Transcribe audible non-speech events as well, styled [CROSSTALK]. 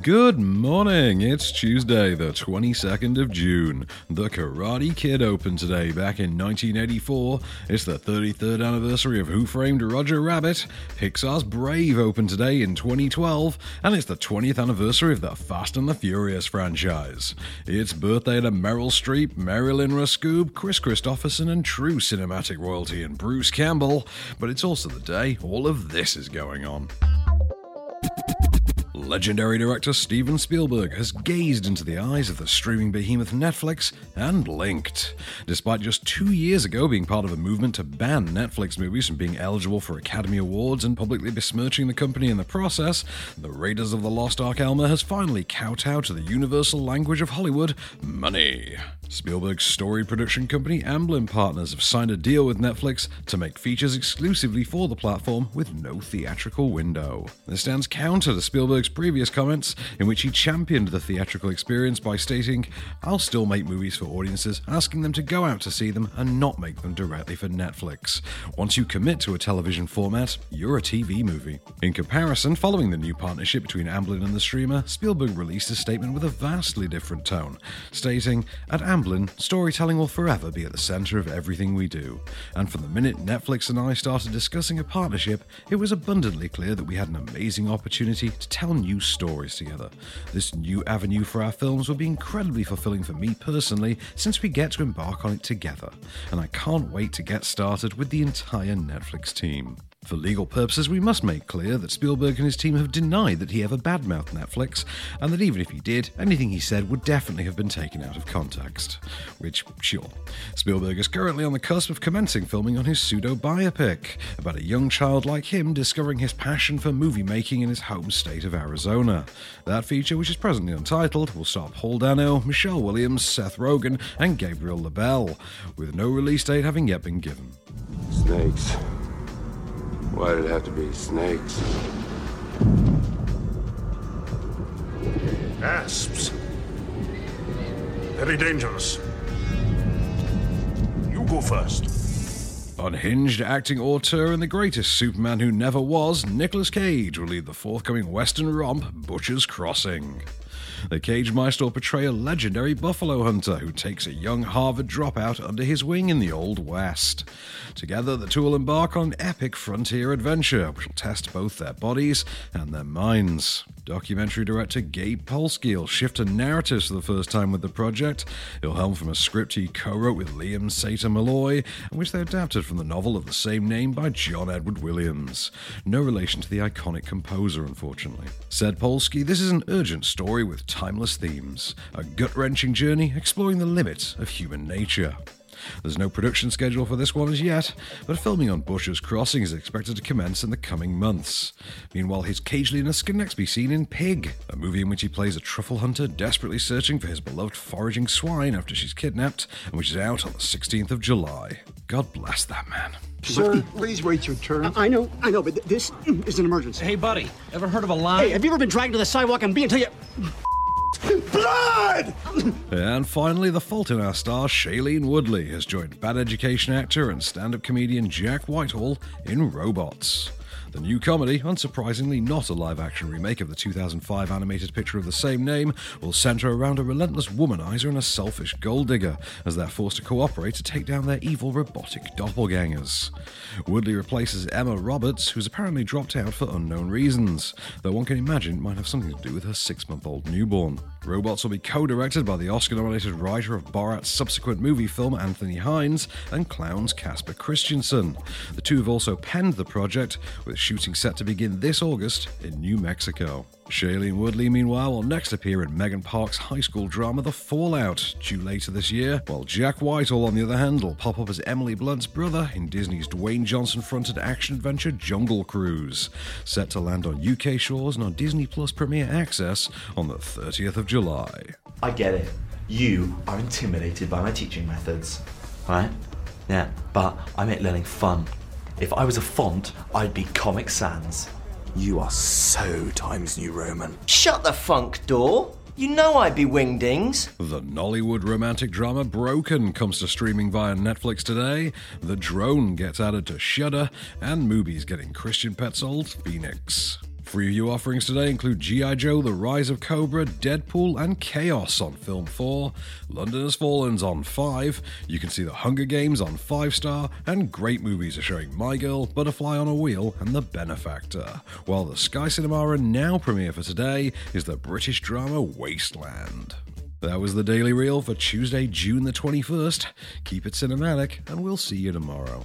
Good morning. It's Tuesday, the 22nd of June. The Karate Kid opened today back in 1984. It's the 33rd anniversary of Who Framed Roger Rabbit. Pixar's Brave opened today in 2012, and it's the 20th anniversary of the Fast and the Furious franchise. It's birthday to Meryl Streep, Marilyn Rascoob, Kris Kristofferson, and true cinematic royalty and Bruce Campbell. But it's also the day all of this is going on. Legendary director Steven Spielberg has gazed into the eyes of the streaming behemoth Netflix and blinked. Despite just two years ago being part of a movement to ban Netflix movies from being eligible for Academy Awards and publicly besmirching the company in the process, the Raiders of the Lost Ark Elmer has finally kowtowed to the universal language of Hollywood money. Spielberg's story production company Amblin Partners have signed a deal with Netflix to make features exclusively for the platform with no theatrical window. This stands counter to Spielberg's previous comments, in which he championed the theatrical experience by stating, I'll still make movies for audiences, asking them to go out to see them and not make them directly for Netflix. Once you commit to a television format, you're a TV movie. In comparison, following the new partnership between Amblin and the streamer, Spielberg released a statement with a vastly different tone, stating, At Amblin, storytelling will forever be at the center of everything we do. And from the minute Netflix and I started discussing a partnership, it was abundantly clear that we had an amazing opportunity to tell new stories together. This new avenue for our films will be incredibly fulfilling for me personally since we get to embark on it together. And I can't wait to get started with the entire Netflix team. For legal purposes, we must make clear that Spielberg and his team have denied that he ever badmouthed Netflix, and that even if he did, anything he said would definitely have been taken out of context. Which, sure. Spielberg is currently on the cusp of commencing filming on his pseudo biopic about a young child like him discovering his passion for movie making in his home state of Arizona. That feature, which is presently untitled, will star Paul Dano, Michelle Williams, Seth Rogen, and Gabriel LaBelle, with no release date having yet been given. Snakes. Why did it have to be snakes? Asps. Very dangerous. You go first. Unhinged acting auteur and the greatest Superman who never was, Nicolas Cage will lead the forthcoming Western romp Butcher's Crossing. The Cage Maestro will portray a legendary buffalo hunter who takes a young Harvard dropout under his wing in the Old West. Together, the two will embark on an epic frontier adventure, which will test both their bodies and their minds. Documentary director Gabe Polsky will shift a narrative for the first time with the project. He'll helm from a script he co wrote with Liam Satre-Meloy, which they adapted from the novel of the same name by John Edward Williams. No relation to the iconic composer, unfortunately. Said Polsky, this is an urgent story with timeless themes, a gut wrenching journey exploring the limits of human nature. There's no production schedule for this one as yet, but filming on Butcher's Crossing is expected to commence in the coming months. Meanwhile, his cageliness can next be seen in Pig, a movie in which he plays a truffle hunter desperately searching for his beloved foraging swine after she's kidnapped, and which is out on the 16th of July. God bless that man. Sir, please wait your turn. I know, I know, but th- this is an emergency. Hey, buddy, ever heard of a line? Hey, have you ever been dragged to the sidewalk and being until you. Blood! [CLEARS THROAT] And finally, the fault in our star Shailene Woodley has joined Bad Education actor and stand up comedian Jack Whitehall in Robots. The new comedy, unsurprisingly not a live action remake of the 2005 animated picture of the same name, will centre around a relentless womanizer and a selfish gold digger as they're forced to cooperate to take down their evil robotic doppelgangers. Woodley replaces Emma Roberts, who's apparently dropped out for unknown reasons, though one can imagine it might have something to do with her six month old newborn. Robots will be co directed by the Oscar nominated writer of Borat's subsequent movie film, Anthony Hines, and Klown's Casper Christensen. The two have also penned the project, with shooting set to begin this August in New Mexico. Shailene Woodley, meanwhile, will next appear in Megan Park's high school drama The Fallout, due later this year, while Jack Whitehall, on the other hand, will pop up as Emily Blunt's brother in Disney's Dwayne Johnson fronted action adventure Jungle Cruise, set to land on UK shores and on Disney Plus Premier Access on the 30th of July. I get it. You are intimidated by my teaching methods. Right? Yeah, but I make learning fun. If I was a font, I'd be Comic Sans. You are so Times New Roman. Shut the funk door. You know I'd be wingdings. The Nollywood romantic drama Broken comes to streaming via Netflix today. The Drone gets added to Shudder, and movies getting Christian Petzold's Phoenix. Freeview offerings today include G.I. Joe, The Rise of Cobra, Deadpool, and Chaos on Film 4, London Has Fallen's on 5, you can see The Hunger Games on 5 Star, and great movies are showing My Girl, Butterfly on a Wheel, and The Benefactor. While the Sky Cinema now premiere for today is the British drama Wasteland. That was the Daily Reel for Tuesday, June the 21st. Keep it cinematic, and we'll see you tomorrow.